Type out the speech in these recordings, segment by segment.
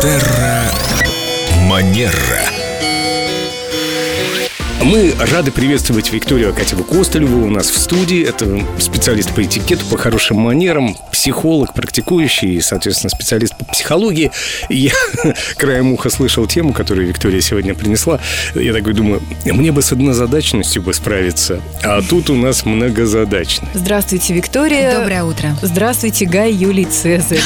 Терра Манера. Мы рады приветствовать Викторию Акатьеву Костылеву у нас в студии. Это специалист по этикету, по хорошим манерам, психолог, практикующий и, соответственно, специалист по психологии. Я краем уха слышал тему, которую Виктория сегодня принесла. Я такой думаю, мне бы с однозадачностью бы справиться, а тут у нас многозадачно. Здравствуйте, Виктория. Доброе утро. Здравствуйте, Гай Юлий Цезарь.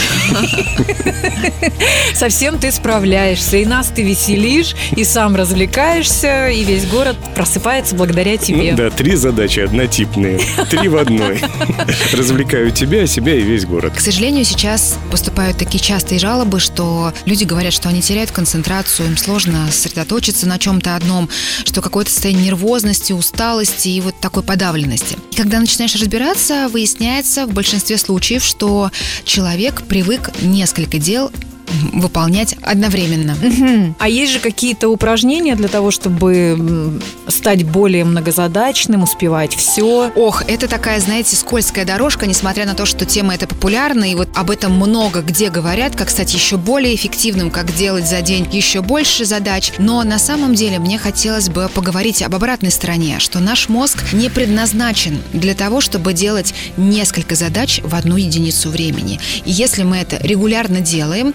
Совсем ты справляешься, и нас ты веселишь, и сам развлекаешься, и весь город просыпается благодаря тебе. Ну, да, три задачи однотипные. Три в одной. Развлекаю тебя, себя и весь город. К сожалению, сейчас поступают такие частые жалобы, что люди говорят, что они теряют концентрацию, им сложно сосредоточиться на чем-то одном, что какое-то состояние нервозности, усталости и вот такой подавленности. И когда начинаешь разбираться, выясняется в большинстве случаев, что человек привык несколько дел выполнять одновременно. А есть же какие-то упражнения для того, чтобы стать более многозадачным, успевать все? Ох, это такая, знаете, скользкая дорожка, несмотря на то, что тема эта популярна, и вот об этом много где говорят, как стать еще более эффективным, как делать за день еще больше задач. Но на самом деле мне хотелось бы поговорить об обратной стороне, что наш мозг не предназначен для того, чтобы делать несколько задач в одну единицу времени. И если мы это регулярно делаем,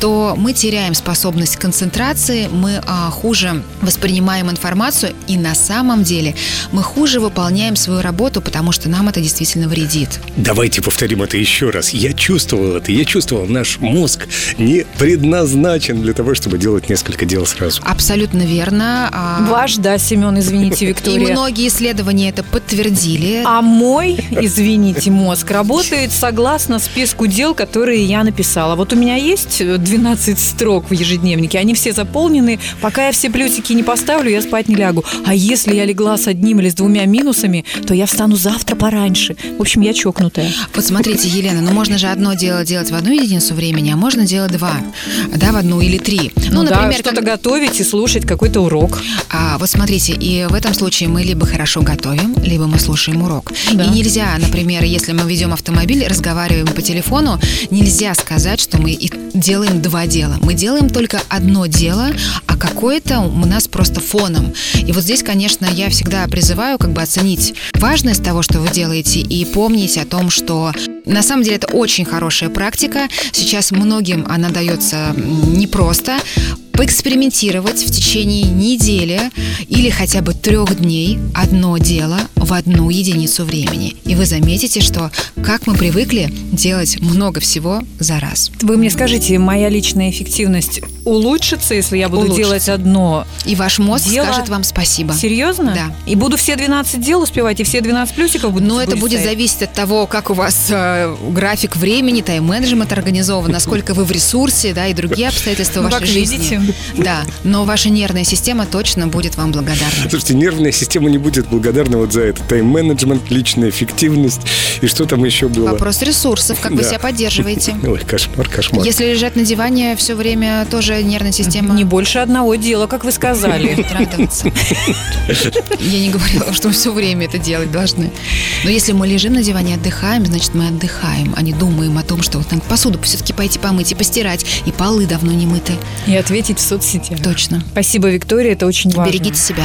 то мы теряем способность концентрации, мы а, хуже воспринимаем информацию, и на самом деле мы хуже выполняем свою работу, потому что нам это действительно вредит. Давайте повторим это еще раз. Я чувствовал это. Я чувствовал, наш мозг не предназначен для того, чтобы делать несколько дел сразу. Абсолютно верно. А, Ваш, да, Семен, извините, И Виктория. многие исследования это подтвердили. А мой, извините, мозг работает согласно списку дел, которые я написала. Вот у меня есть 12 строк в ежедневнике, они все заполнены. Пока я все плюсики не поставлю, я спать не лягу. А если я легла с одним или с двумя минусами, то я встану завтра пораньше. В общем, я чокнутая. Вот смотрите, Елена, ну можно же одно дело делать в одну единицу времени, а можно делать два, да, в одну или три. Ну, да, например, что-то как- готовить и слушать какой-то урок. А, вот смотрите, и в этом случае мы либо хорошо готовим, либо мы слушаем урок. Да. И нельзя, например, если мы ведем автомобиль, разговариваем по телефону, нельзя сказать, что мы и делаем два дела. Мы делаем только одно дело, а какое-то у нас просто фоном. И вот здесь, конечно, я всегда призываю как бы оценить важность того, что вы делаете, и помнить о том, что на самом деле это очень хорошая практика. Сейчас многим она дается непросто поэкспериментировать в течение недели или хотя бы трех дней одно дело в одну единицу времени. И вы заметите, что как мы привыкли делать много всего за раз. Вы мне скажите, моя личная эффективность улучшится, если я буду Улучшится. делать одно? И ваш мозг Дело- скажет вам спасибо. Серьезно? Да. И буду все 12 дел успевать, и все 12 плюсиков буду Но это будет зависеть от того, как у вас э, график времени, тайм-менеджмент организован, насколько вы в ресурсе, да, и другие обстоятельства Ну, вашей как жизни. видите. Да, но ваша нервная система точно будет вам благодарна. Слушайте, нервная система не будет благодарна вот за это. Тайм-менеджмент, личная эффективность и что там еще было. Вопрос ресурсов, как вы Да. себя поддерживаете. Ой, кошмар, кошмар. Если лежать на диване все время, тоже нервная система Не больше одного дела, как вы сказали. радоваться. Я не говорила, что мы все время это делать должны. Но если мы лежим на диване и отдыхаем, значит, мы отдыхаем, а не думаем о том, что вот надо посуду все-таки пойти помыть и постирать, и полы давно не мыты. И ответить в соцсетях. Точно. Спасибо, Виктория, это очень важно. Берегите себя.